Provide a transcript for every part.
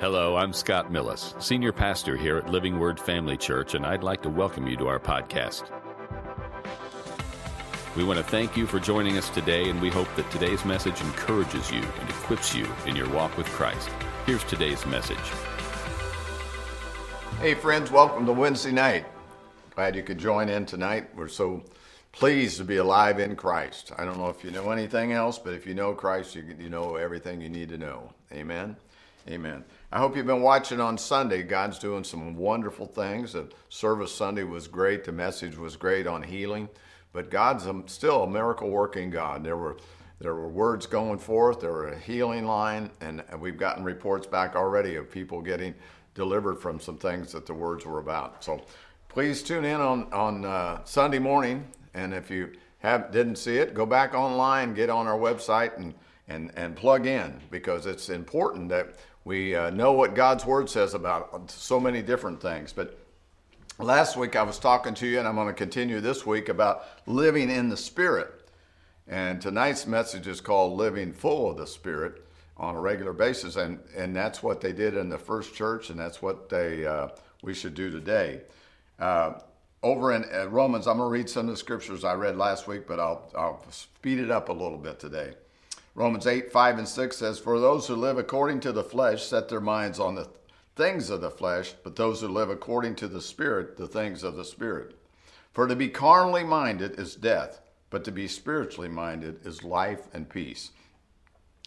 Hello, I'm Scott Millis, Senior Pastor here at Living Word Family Church, and I'd like to welcome you to our podcast. We want to thank you for joining us today, and we hope that today's message encourages you and equips you in your walk with Christ. Here's today's message. Hey, friends, welcome to Wednesday night. Glad you could join in tonight. We're so pleased to be alive in Christ. I don't know if you know anything else, but if you know Christ, you, know everything you need to know. Amen. Amen. I hope you've been watching on Sunday. God's doing some wonderful things. The service Sunday was great. The message was great on healing. But God's still a miracle working God. There were there were words going forth. There were a healing line, and we've gotten reports back already of people getting delivered from some things that the words were about. So please tune in on on uh, Sunday morning, and if you have didn't see it, go back online, get on our website, and and and plug in because it's important that we uh, know what God's Word says about so many different things. But last week I was talking to you, and I'm going to continue this week about living in the Spirit. And tonight's message is called Living Full of the Spirit on a regular basis. And, and that's what they did in the first church, and that's what they, uh, we should do today. Uh, over in uh, Romans, I'm going to read some of the scriptures I read last week, but I'll, I'll speed it up a little bit today. Romans 8, 5, and 6 says, For those who live according to the flesh set their minds on the things of the flesh, but those who live according to the Spirit, the things of the Spirit. For to be carnally minded is death, but to be spiritually minded is life and peace.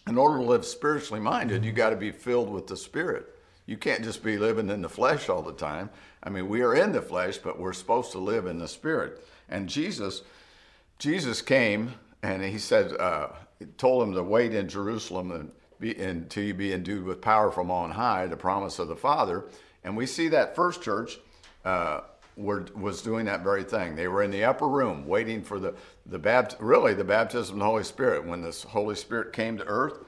In order to live spiritually minded, you got to be filled with the Spirit. You can't just be living in the flesh all the time. I mean, we are in the flesh, but we're supposed to live in the Spirit. And Jesus, Jesus came and he said, uh, told him to wait in Jerusalem and be, until you be endued with power from on high, the promise of the Father. And we see that first church uh, were, was doing that very thing. They were in the upper room waiting for the, the bapt- really the baptism of the Holy Spirit when this Holy Spirit came to earth.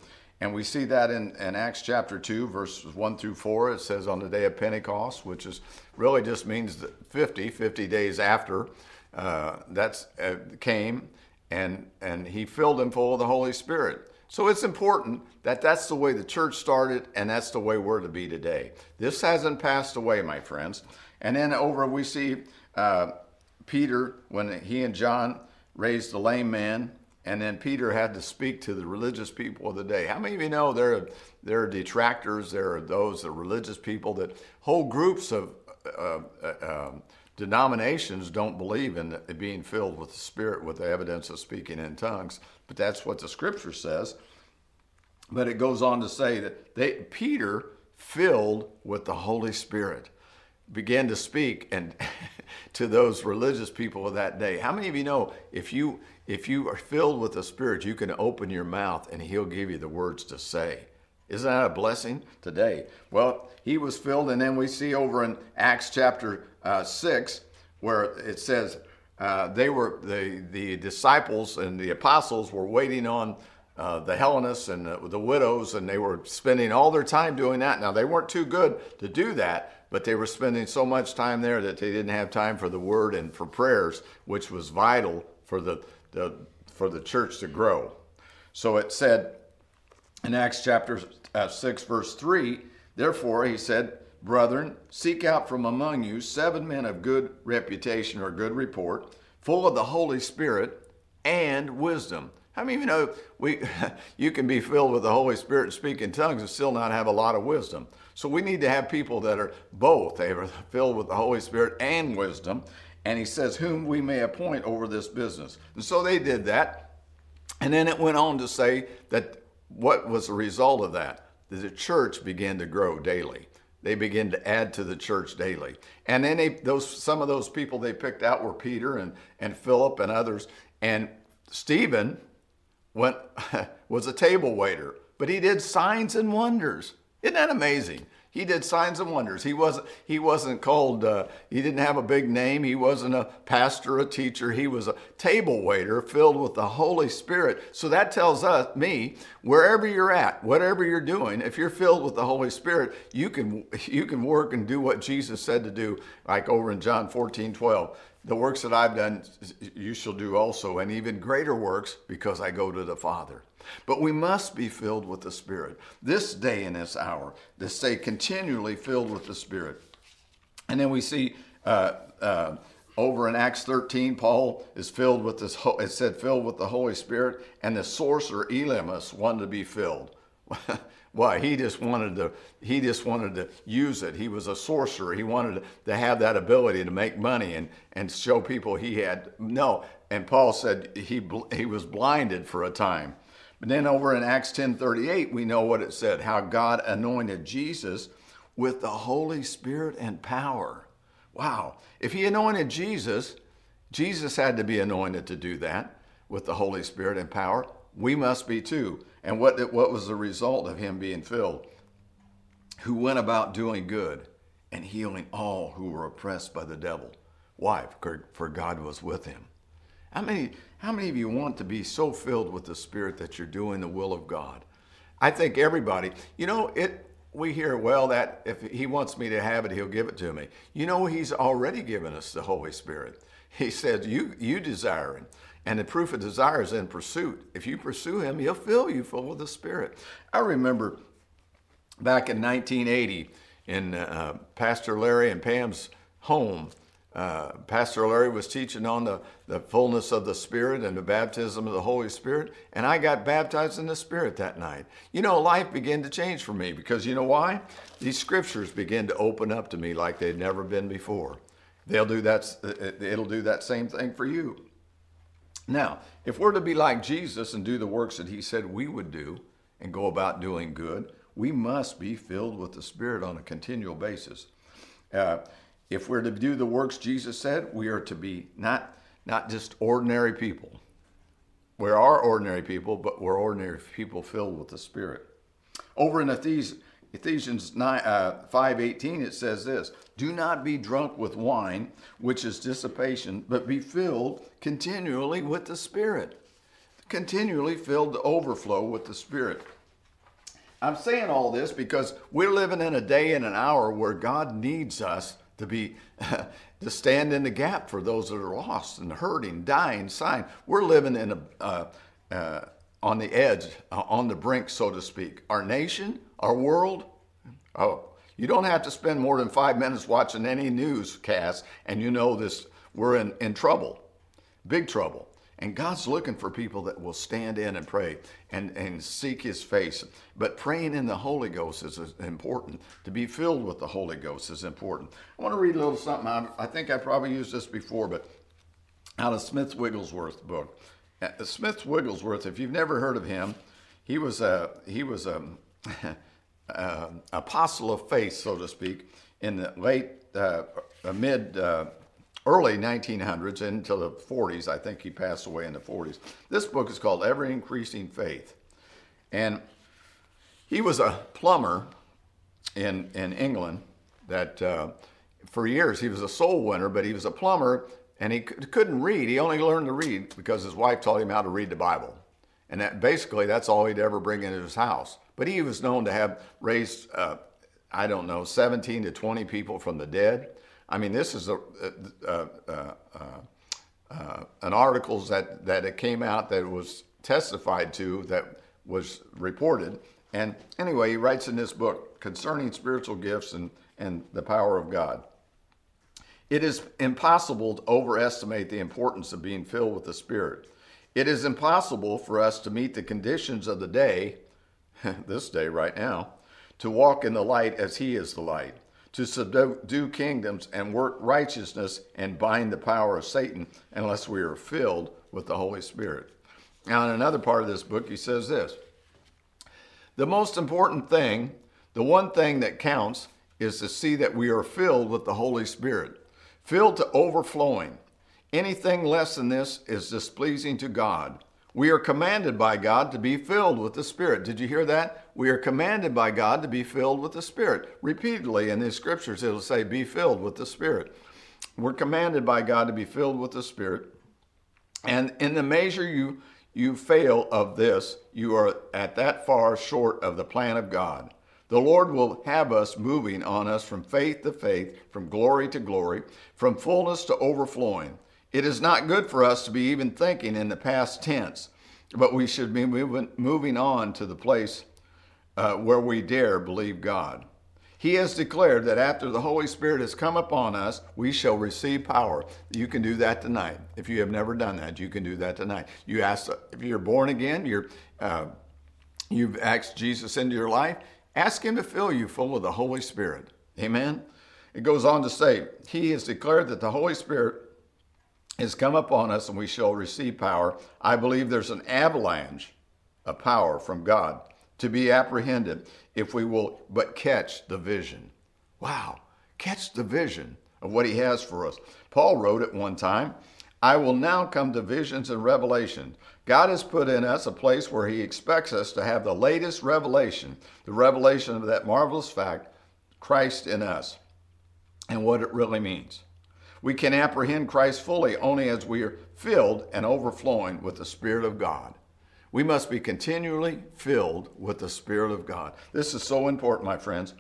And we see that in, in Acts chapter 2, verses 1 through 4. It says on the day of Pentecost, which is really just means 50, 50 days after uh, that uh, came and and he filled them full of the Holy Spirit. So it's important that that's the way the church started, and that's the way we're to be today. This hasn't passed away, my friends. And then over we see uh, Peter when he and John raised the lame man, and then Peter had to speak to the religious people of the day. How many of you know there are, there are detractors, there are those, the religious people that whole groups of uh, uh, denominations don't believe in being filled with the Spirit with the evidence of speaking in tongues, but that's what the Scripture says. But it goes on to say that they, Peter, filled with the Holy Spirit, began to speak and to those religious people of that day. How many of you know if you if you are filled with the Spirit, you can open your mouth and He'll give you the words to say? Isn't that a blessing today? Well, he was filled, and then we see over in Acts chapter uh, 6 where it says uh, they were the, the disciples and the apostles were waiting on uh, the Hellenists and the, the widows, and they were spending all their time doing that. Now, they weren't too good to do that, but they were spending so much time there that they didn't have time for the word and for prayers, which was vital for the, the, for the church to grow. So it said, in Acts chapter uh, 6, verse 3, therefore, he said, Brethren, seek out from among you seven men of good reputation or good report, full of the Holy Spirit and wisdom. How many of you know we, you can be filled with the Holy Spirit and speak in tongues and still not have a lot of wisdom? So we need to have people that are both. They are filled with the Holy Spirit and wisdom. And he says, whom we may appoint over this business. And so they did that. And then it went on to say that what was the result of that? That the church began to grow daily. They began to add to the church daily. And then they, those, some of those people they picked out were Peter and, and Philip and others. And Stephen went, was a table waiter, but he did signs and wonders. Isn't that amazing? He did signs and wonders. He wasn't, he wasn't called, uh, he didn't have a big name. He wasn't a pastor, a teacher. He was a table waiter filled with the Holy Spirit. So that tells us, me, wherever you're at, whatever you're doing, if you're filled with the Holy Spirit, you can, you can work and do what Jesus said to do, like over in John 14, 12 the works that I've done, you shall do also, and even greater works because I go to the Father. But we must be filled with the Spirit. This day and this hour, to stay continually filled with the Spirit. And then we see uh, uh, over in Acts 13, Paul is filled with this, it said filled with the Holy Spirit, and the sorcerer Elymas wanted to be filled. Why? He just wanted to. He just wanted to use it. He was a sorcerer. He wanted to have that ability to make money and and show people he had no. And Paul said he he was blinded for a time. But then over in Acts 10:38, we know what it said: how God anointed Jesus with the Holy Spirit and power. Wow! If He anointed Jesus, Jesus had to be anointed to do that with the Holy Spirit and power. We must be too. And what, what was the result of him being filled? Who went about doing good and healing all who were oppressed by the devil. Why? For God was with him. How many, how many of you want to be so filled with the Spirit that you're doing the will of God? I think everybody, you know, it we hear, well, that if he wants me to have it, he'll give it to me. You know, he's already given us the Holy Spirit. He said, You you desire him. And the proof of desire is in pursuit. If you pursue him, he'll fill you full of the Spirit. I remember back in 1980 in uh, Pastor Larry and Pam's home. Uh, Pastor Larry was teaching on the, the fullness of the Spirit and the baptism of the Holy Spirit, and I got baptized in the Spirit that night. You know, life began to change for me because you know why? These scriptures began to open up to me like they'd never been before. They'll do that, it'll do that same thing for you. Now, if we're to be like Jesus and do the works that he said we would do and go about doing good, we must be filled with the Spirit on a continual basis. Uh, if we're to do the works Jesus said, we are to be not, not just ordinary people. We are ordinary people, but we're ordinary people filled with the Spirit. Over in Ephesians, Ephesians 9, uh, 5.18, it says this, Do not be drunk with wine, which is dissipation, but be filled continually with the Spirit. Continually filled to overflow with the Spirit. I'm saying all this because we're living in a day and an hour where God needs us to be to stand in the gap for those that are lost and hurting, dying, sighing. We're living in a uh, uh, on the edge, uh, on the brink, so to speak. Our nation, our world, oh, you don't have to spend more than five minutes watching any newscast and you know this, we're in, in trouble, big trouble. And God's looking for people that will stand in and pray and, and seek His face. But praying in the Holy Ghost is important. To be filled with the Holy Ghost is important. I want to read a little something. I think I probably used this before, but out of Smith Wigglesworth book. Uh, Smith Wigglesworth, if you've never heard of him, he was a he was a, a apostle of faith, so to speak, in the late uh, mid uh, early 1900s into the 40s. I think he passed away in the 40s. This book is called Ever Increasing Faith, and he was a plumber in in England that. Uh, for years, he was a soul winner, but he was a plumber and he couldn't read. He only learned to read because his wife taught him how to read the Bible. And that basically that's all he'd ever bring into his house. But he was known to have raised, uh, I don't know, 17 to 20 people from the dead. I mean, this is a, a, a, uh, an article that, that it came out that was testified to that was reported. And anyway, he writes in this book concerning spiritual gifts and, and the power of God. It is impossible to overestimate the importance of being filled with the Spirit. It is impossible for us to meet the conditions of the day, this day right now, to walk in the light as He is the light, to subdue kingdoms and work righteousness and bind the power of Satan unless we are filled with the Holy Spirit. Now, in another part of this book, he says this The most important thing, the one thing that counts, is to see that we are filled with the Holy Spirit filled to overflowing. Anything less than this is displeasing to God. We are commanded by God to be filled with the Spirit. Did you hear that? We are commanded by God to be filled with the Spirit. Repeatedly in the scriptures, it'll say, Be filled with the Spirit. We're commanded by God to be filled with the Spirit. And in the measure you, you fail of this, you are at that far short of the plan of God. The Lord will have us moving on us from faith to faith, from glory to glory, from fullness to overflowing. It is not good for us to be even thinking in the past tense. but we should be moving, on to the place uh, where we dare believe God. He has declared that after the Holy Spirit has come upon us, we shall receive power. You can do that tonight. If you have never done that, you can do that tonight. You ask if you're born again, you're uh, you've asked Jesus into your life. Ask Him to fill you full of the Holy Spirit. Amen. It goes on to say, He has declared that the Holy Spirit has come upon us and we shall receive power. I believe there's an avalanche of power from God to be apprehended if we will but catch the vision. Wow, catch the vision of what He has for us. Paul wrote at one time, I will now come to visions and revelation. God has put in us a place where He expects us to have the latest revelation, the revelation of that marvelous fact, Christ in us, and what it really means. We can apprehend Christ fully only as we are filled and overflowing with the Spirit of God. We must be continually filled with the Spirit of God. This is so important, my friends.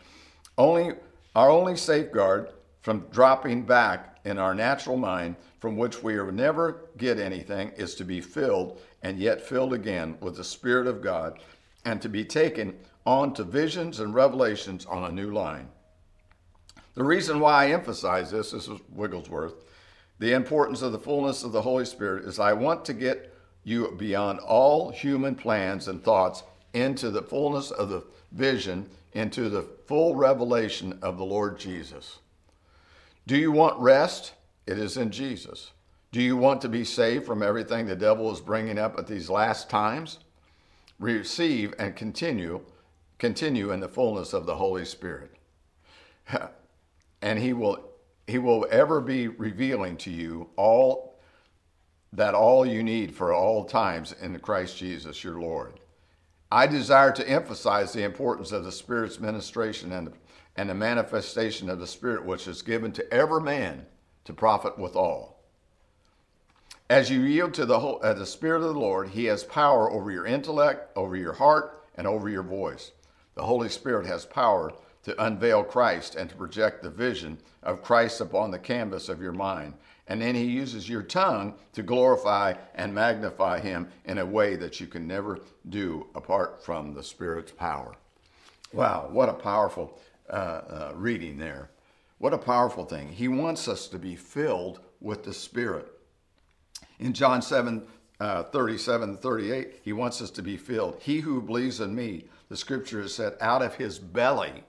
Only our only safeguard from dropping back in our natural mind, from which we never get anything, is to be filled and yet filled again with the Spirit of God and to be taken on to visions and revelations on a new line. The reason why I emphasize this, this is Wigglesworth, the importance of the fullness of the Holy Spirit is I want to get you beyond all human plans and thoughts into the fullness of the vision, into the full revelation of the Lord Jesus. Do you want rest? It is in Jesus. Do you want to be saved from everything the devil is bringing up at these last times? Receive and continue, continue in the fullness of the Holy Spirit. and he will he will ever be revealing to you all that all you need for all times in Christ Jesus your Lord. I desire to emphasize the importance of the Spirit's ministration and and the manifestation of the Spirit which is given to every man to profit with all. As you yield to the, whole, uh, the Spirit of the Lord, He has power over your intellect, over your heart, and over your voice. The Holy Spirit has power to unveil Christ and to project the vision of Christ upon the canvas of your mind. And then he uses your tongue to glorify and magnify him in a way that you can never do apart from the Spirit's power. Wow, what a powerful uh, uh, reading there. What a powerful thing. He wants us to be filled with the Spirit. In John 7 uh, 37 38, he wants us to be filled. He who believes in me, the scripture has said, out of his belly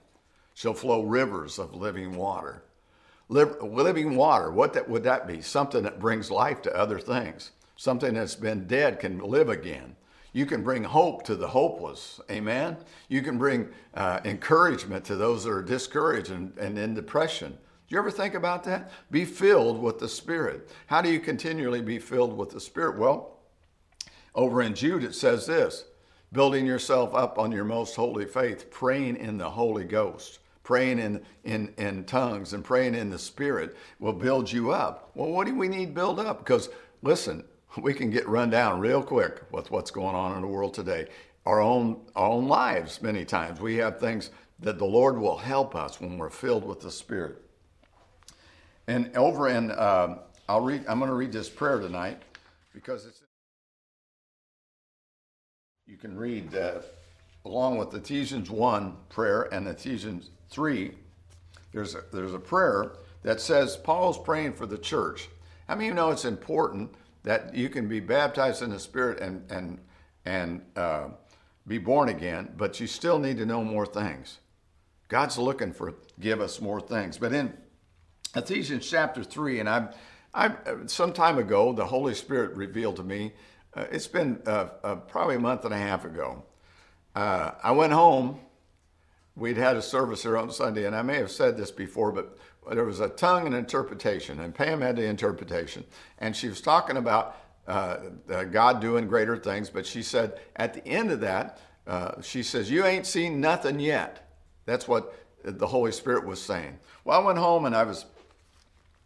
shall flow rivers of living water. living water, what that, would that be? Something that brings life to other things. Something that's been dead can live again. You can bring hope to the hopeless. Amen. You can bring uh, encouragement to those that are discouraged and, and in depression. Do you ever think about that? Be filled with the Spirit. How do you continually be filled with the Spirit? Well, over in Jude it says this building yourself up on your most holy faith, praying in the Holy Ghost praying in, in, in tongues and praying in the Spirit will build you up. Well, what do we need build up? Because listen, we can get run down real quick with what's going on in the world today. Our own, our own lives, many times, we have things that the Lord will help us when we're filled with the Spirit. And over in, uh, I'll read, I'm going to read this prayer tonight because it's, you can read uh, along with Ephesians 1 prayer and Ephesians 3, there's a, there's a prayer that says Paul's praying for the church. I mean, you know it's important that you can be baptized in the Spirit and, and, and uh, be born again, but you still need to know more things? God's looking for give us more things. But in Ephesians chapter 3, and I, I some time ago, the Holy Spirit revealed to me, uh, it's been uh, uh probably a month and a half ago. Uh, I went home we'd had a service here on Sunday, and I may have said this before, but there was a tongue and interpretation, and Pam had the interpretation, and she was talking about uh, uh, God doing greater things, but she said at the end of that, uh, she says, "You ain't seen nothing yet." That's what the Holy Spirit was saying. Well, I went home and I was,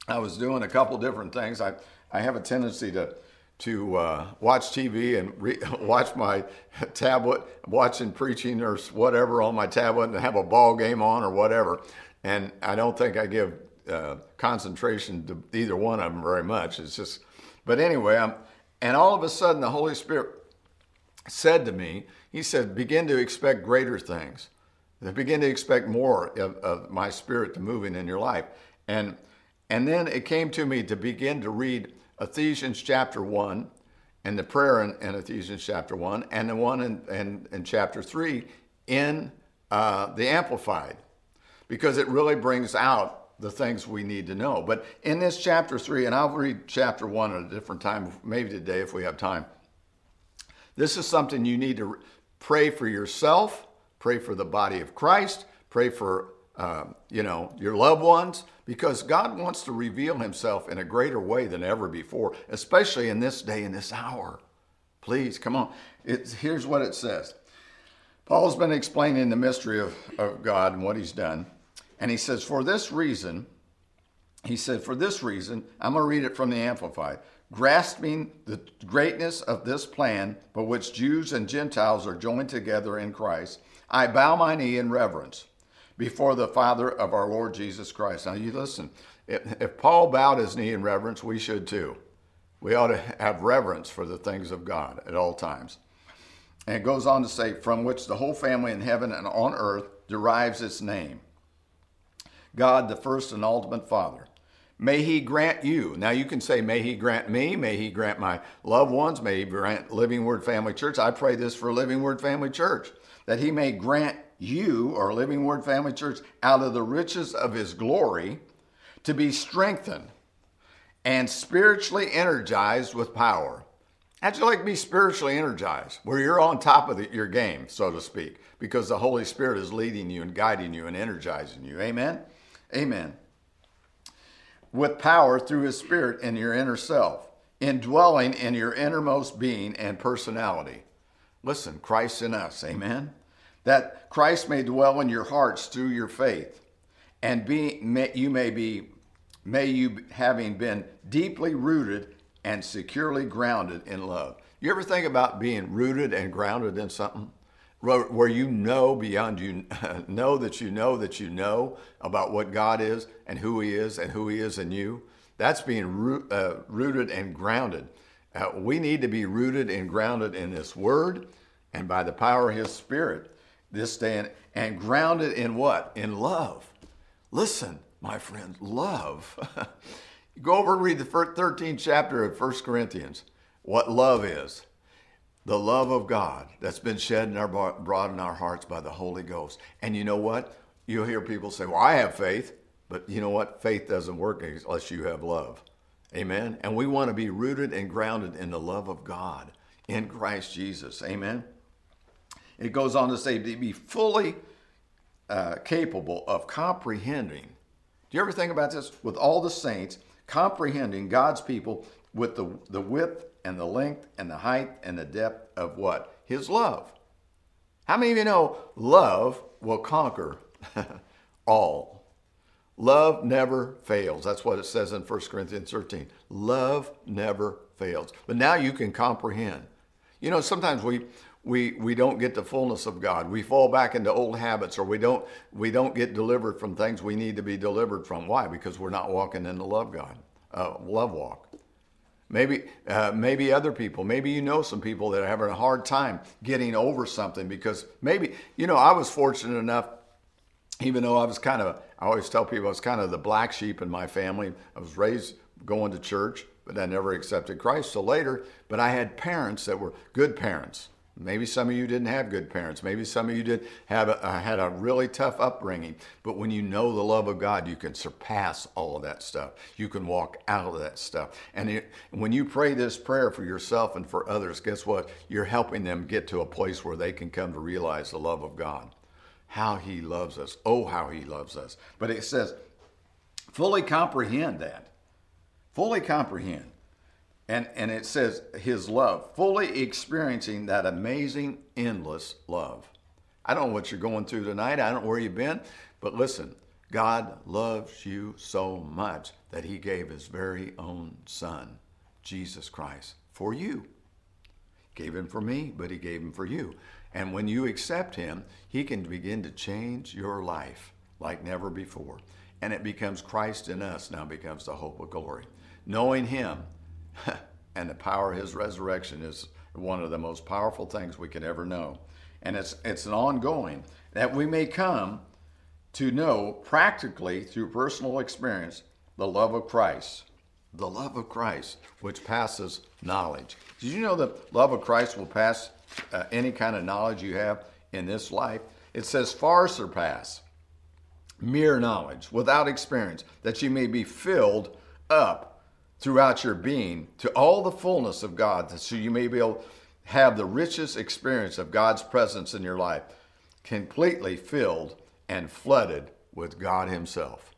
I was doing a couple different things. I, I have a tendency to to uh, watch TV and re- watch my tablet, watching preaching or whatever on my tablet, and have a ball game on or whatever. And I don't think I give uh, concentration to either one of them very much. It's just, but anyway, I'm, and all of a sudden the Holy Spirit said to me, he said, begin to expect greater things. Begin to expect more of, of my spirit to moving in your life. And and then it came to me to begin to read Ephesians chapter 1 and the prayer in, in Ephesians chapter 1 and the one in, in, in chapter 3 in uh, the Amplified because it really brings out the things we need to know. But in this chapter 3, and I'll read chapter 1 at a different time, maybe today if we have time. This is something you need to pray for yourself, pray for the body of Christ, pray for uh, you know your loved ones, because God wants to reveal Himself in a greater way than ever before, especially in this day and this hour. Please, come on. It's, here's what it says Paul's been explaining the mystery of, of God and what He's done. And he says, For this reason, he said, For this reason, I'm going to read it from the Amplified. Grasping the greatness of this plan by which Jews and Gentiles are joined together in Christ, I bow my knee in reverence before the Father of our Lord Jesus Christ. Now, you listen, if, if Paul bowed his knee in reverence, we should too. We ought to have reverence for the things of God at all times. And it goes on to say, from which the whole family in heaven and on earth derives its name God, the first and ultimate Father. May He grant you. Now you can say, May He grant me. May He grant my loved ones. May He grant Living Word Family Church. I pray this for Living Word Family Church, that He may grant you, or Living Word Family Church, out of the riches of His glory, to be strengthened and spiritually energized with power. How'd you like to be spiritually energized, where you're on top of the, your game, so to speak, because the Holy Spirit is leading you and guiding you and energizing you? Amen? Amen. With power through His Spirit in your inner self, indwelling in your innermost being and personality. Listen, Christ in us. Amen? That Christ may dwell in your hearts through your faith, and be, may, you may be, may you having been deeply rooted and securely grounded in love. You ever think about being rooted and grounded in something? Where you know beyond you know that you know that you know about what God is and who He is and who He is in you. That's being root, uh, rooted and grounded. Uh, we need to be rooted and grounded in this Word and by the power of His Spirit this day and, and grounded in what? In love. Listen, my friend, love. Go over and read the 13th chapter of 1 Corinthians. What love is. The love of God that's been shed our brought in our hearts by the Holy Ghost. And you know what? You'll hear people say, Well, I have faith. But you know what? Faith doesn't work unless you have love. Amen. And we want to be rooted and grounded in the love of God in Christ Jesus. Amen. It goes on to say to be fully uh, capable of comprehending. Do you ever think about this? With all the saints, comprehending God's people with the, the width and the length and the height and the depth of what? His love. How many of you know love will conquer all? Love never fails. That's what it says in 1 Corinthians 13. Love never fails. But now you can comprehend. You know, sometimes we we we don't get the fullness of God. We fall back into old habits, or we don't we don't get delivered from things we need to be delivered from. Why? Because we're not walking in the love God, uh, love walk. Maybe uh, maybe other people, maybe you know some people that are having a hard time getting over something because maybe you know I was fortunate enough, even though I was kind of I always tell people I was kind of the black sheep in my family. I was raised going to church, but I never accepted Christ till later. But I had parents that were good parents Maybe some of you didn't have good parents. Maybe some of you did have a, uh, had a really tough upbringing. But when you know the love of God, you can surpass all of that stuff. You can walk out of that stuff. And it, when you pray this prayer for yourself and for others, guess what? You're helping them get to a place where they can come to realize the love of God. How He loves us. Oh, how He loves us. But it says, fully comprehend that. Fully comprehend. And, and it says his love, fully experiencing that amazing, endless love. I don't know what you're going through tonight. I don't know where you've been. But listen, God loves you so much that he gave his very own son, Jesus Christ, for you. Gave him for me, but he gave him for you. And when you accept him, he can begin to change your life like never before. And it becomes Christ in us now becomes the hope of glory. Knowing him and the power of his resurrection is, one of the most powerful things we can ever know. And it's, it's an ongoing that we may come to know practically through personal experience the love of Christ. The love of Christ, which passes knowledge. Did you know the love of Christ will pass uh, any kind of knowledge you have in this life? It says, far surpass mere knowledge without experience, that you may be filled up throughout your being to all the fullness of God, so you may be able to have the richest experience of God's presence in your life, completely filled and flooded with God Himself.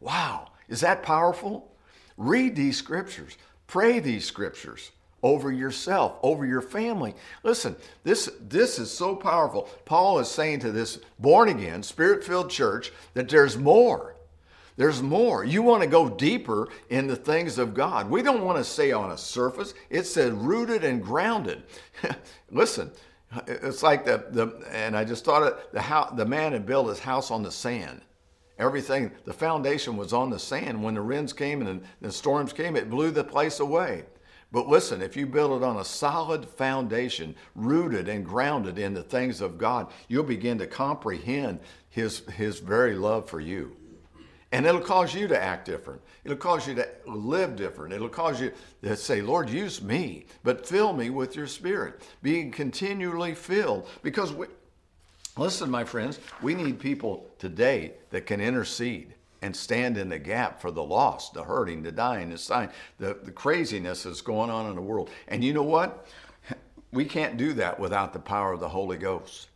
Wow, is that powerful? Read these scriptures, pray these scriptures over yourself, over your family. Listen, this, this is so powerful. Paul is saying to this born again, spirit filled church that there's more. There's more. You want to go deeper in the things of God. We don't want to stay on a surface. It said rooted and grounded. Listen, it's like the, the and I just thought it, the, house, the man had built his house on the sand. Everything, the foundation was on the sand. When the winds came and the storms came, it blew the place away. But listen, if you build it on a solid foundation, rooted and grounded in the things of God, you'll begin to comprehend His, His very love for you. And it'll cause you to act different. It'll cause you to live different. It'll cause you to say, Lord, use me, but fill me with your spirit. Being continually filled. Because, we, listen, my friends, we need people today that can intercede and stand in the gap for the lost, the hurting, the dying, the dying, the, the craziness that's going on in the world. And you know what? We can't do that without the power of the Holy Ghost.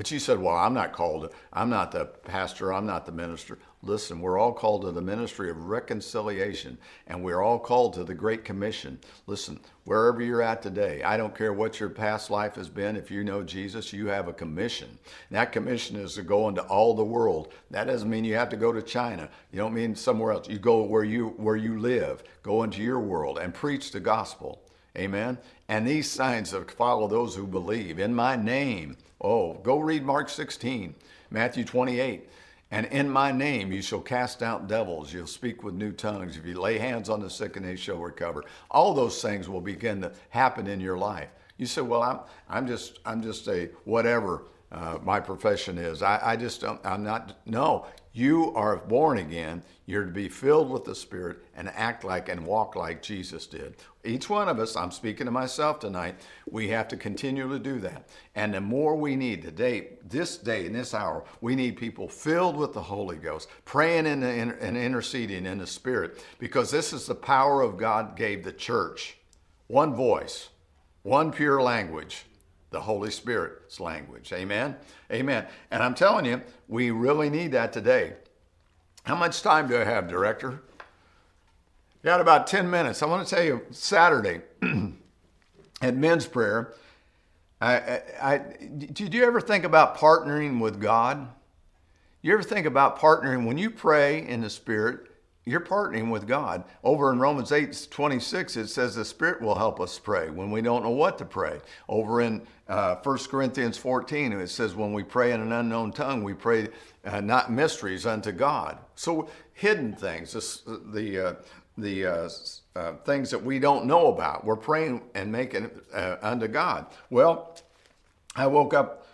But you said, Well, I'm not called, I'm not the pastor, I'm not the minister. Listen, we're all called to the ministry of reconciliation, and we're all called to the Great Commission. Listen, wherever you're at today, I don't care what your past life has been, if you know Jesus, you have a commission. And that commission is to go into all the world. That doesn't mean you have to go to China. You don't mean somewhere else. You go where you where you live, go into your world and preach the gospel. Amen. And these signs follow those who believe. In my name. Oh, go read Mark 16, Matthew 28. And in my name you shall cast out devils, you'll speak with new tongues, if you lay hands on the sick and they shall recover. All those things will begin to happen in your life. You say, Well, I'm I'm just I'm just a whatever uh, my profession is. I, I just don't I'm not no, you are born again. You're to be filled with the Spirit and act like and walk like Jesus did. Each one of us, I'm speaking to myself tonight, we have to continue to do that. And the more we need today, this day, in this hour, we need people filled with the Holy Ghost, praying in and interceding in the Spirit, because this is the power of God gave the church. One voice, one pure language, the Holy Spirit's language. Amen? Amen. And I'm telling you, we really need that today. How much time do I have, Director? Got about 10 minutes. I want to tell you, Saturday at men's prayer, I, I, I, did you ever think about partnering with God? You ever think about partnering when you pray in the Spirit? You're partnering with God. Over in Romans 8 26, it says the Spirit will help us pray when we don't know what to pray. Over in uh, 1 Corinthians 14, it says when we pray in an unknown tongue, we pray uh, not mysteries unto God. So hidden things, this, the, uh, the uh, uh, things that we don't know about, we're praying and making uh, unto God. Well, I woke up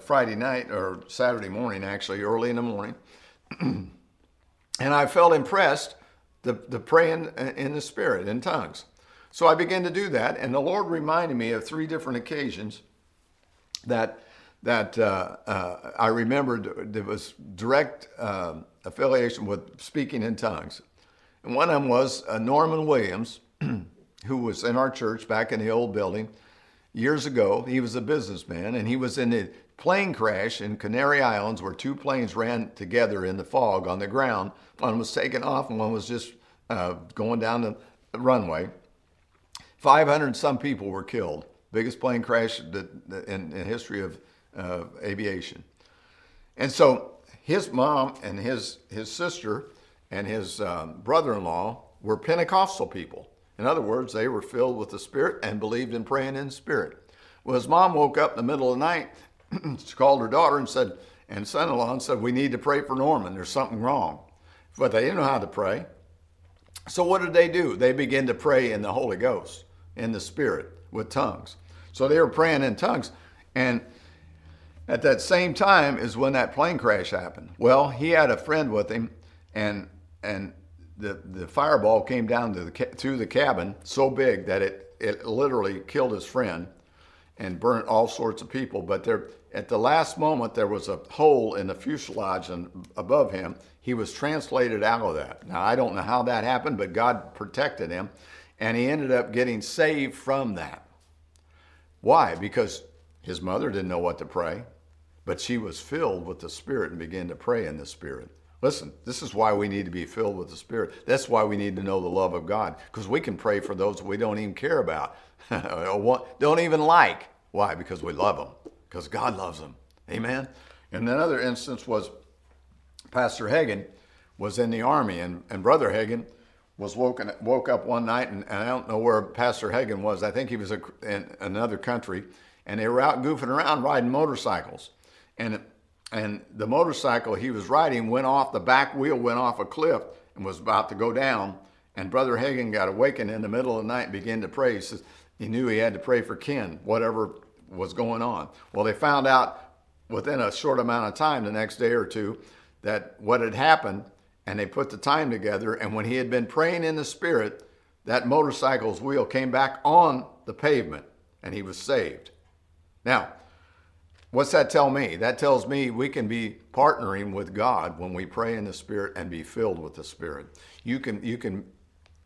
Friday night or Saturday morning, actually, early in the morning. And I felt impressed the, to pray in, in the Spirit, in tongues. So I began to do that, and the Lord reminded me of three different occasions that that uh, uh, I remembered there was direct uh, affiliation with speaking in tongues. And one of them was uh, Norman Williams, who was in our church back in the old building years ago. He was a businessman, and he was in the plane crash in Canary Islands where two planes ran together in the fog on the ground. One was taken off and one was just uh, going down the runway. 500 some people were killed. Biggest plane crash in, in history of uh, aviation. And so his mom and his, his sister and his um, brother-in-law were Pentecostal people. In other words, they were filled with the Spirit and believed in praying in Spirit. Well, his mom woke up in the middle of the night she called her daughter and said, and son-in-law and said, we need to pray for Norman. There's something wrong. But they didn't know how to pray. So what did they do? They began to pray in the Holy Ghost, in the Spirit, with tongues. So they were praying in tongues. And at that same time is when that plane crash happened. Well, he had a friend with him, and and the the fireball came down to the through the cabin so big that it it literally killed his friend and burnt all sorts of people. But there, at the last moment, there was a hole in the fuselage and above him. He was translated out of that. Now I don't know how that happened, but God protected him, and he ended up getting saved from that. Why? Because his mother didn't know what to pray, but she was filled with the Spirit and began to pray in the Spirit. Listen, this is why we need to be filled with the Spirit. That's why we need to know the love of God, because we can pray for those we don't even care about, don't even like. Why? Because we love them, because God loves them. Amen. And another instance was Pastor Hagin was in the army, and, and Brother Hagin was woken woke up one night, and, and I don't know where Pastor Hagin was. I think he was a, in another country, and they were out goofing around riding motorcycles, and and the motorcycle he was riding went off. The back wheel went off a cliff and was about to go down. And Brother Hagin got awakened in the middle of the night and began to pray. He says he knew he had to pray for Ken, whatever was going on. Well, they found out within a short amount of time, the next day or two, that what had happened and they put the time together. And when he had been praying in the Spirit, that motorcycle's wheel came back on the pavement and he was saved. Now, what's that tell me? That tells me we can be partnering with God when we pray in the Spirit and be filled with the Spirit. You can, you can,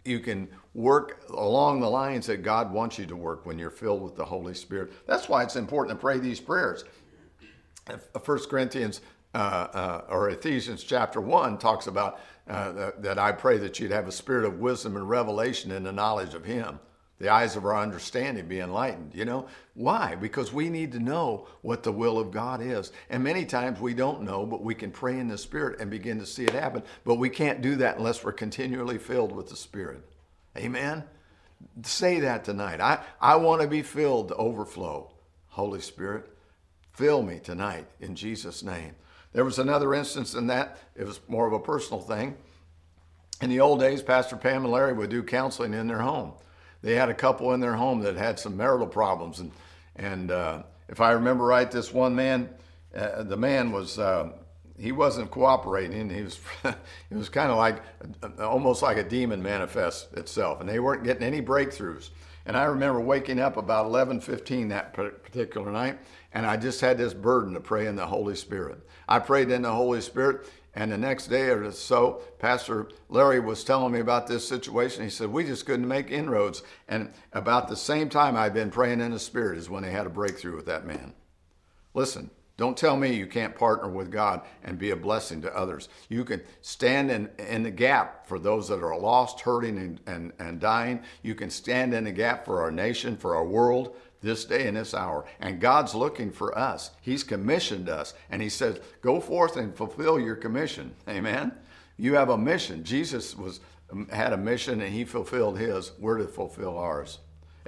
you can work along the lines that God wants you to work when you're filled with the Holy Spirit. That's why it's important to pray these prayers. 1 Corinthians uh, uh, or Ephesians chapter 1 talks about uh, that I pray that you'd have a spirit of wisdom and revelation in the knowledge of Him, the eyes of our understanding be enlightened. You know, why? Because we need to know what the will of God is. And many times we don't know, but we can pray in the Spirit and begin to see it happen. But we can't do that unless we're continually filled with the Spirit. Amen? Say that tonight. I, I want to be filled to overflow. Holy Spirit, fill me tonight in Jesus' name. There was another instance in that, it was more of a personal thing. In the old days, Pastor Pam and Larry would do counseling in their home. They had a couple in their home that had some marital problems. And, and uh, if I remember right, this one man, uh, the man was, uh, he wasn't cooperating. He was, it was kind of like, almost like a demon manifests itself. And they weren't getting any breakthroughs. And I remember waking up about 11:15 that particular night, and I just had this burden to pray in the Holy Spirit. I prayed in the Holy Spirit, and the next day or so, Pastor Larry was telling me about this situation. He said, We just couldn't make inroads. And about the same time I'd been praying in the Spirit is when they had a breakthrough with that man. Listen, don't tell me you can't partner with God and be a blessing to others. You can stand in, in the gap for those that are lost, hurting, and, and, and dying. You can stand in the gap for our nation, for our world, this day and this hour. And God's looking for us. He's commissioned us. And He says, Go forth and fulfill your commission. Amen. You have a mission. Jesus was um, had a mission and he fulfilled his. We're to fulfill ours.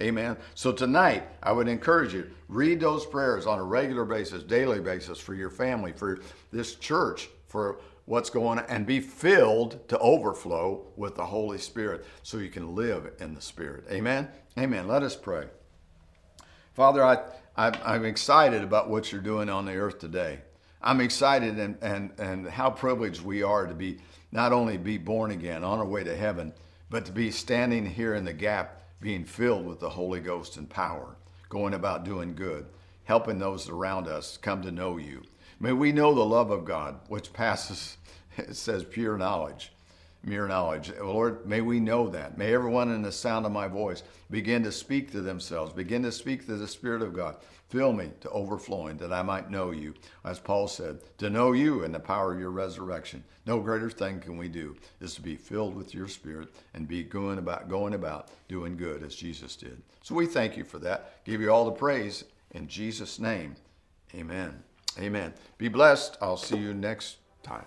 Amen. So tonight, I would encourage you read those prayers on a regular basis, daily basis for your family, for this church, for what's going on, and be filled to overflow with the Holy Spirit so you can live in the Spirit. Amen. Amen. Let us pray. Father, I, I am excited about what you're doing on the earth today. I'm excited and, and, and how privileged we are to be not only be born again on our way to heaven, but to be standing here in the gap being filled with the Holy Ghost and power, going about doing good, helping those around us come to know you. May we know the love of God, which passes, it says, pure knowledge, mere knowledge. Oh, Lord, may we know that. May everyone in the sound of my voice begin to speak to themselves, begin to speak to the Spirit of God. Fill me to overflowing that I might know you. As Paul said, to know you and the power of your resurrection. No greater thing can we do is to be filled with your spirit and be going about going about doing good as Jesus did. So we thank you for that. Give you all the praise in Jesus' name. Amen. Amen. Be blessed. I'll see you next time.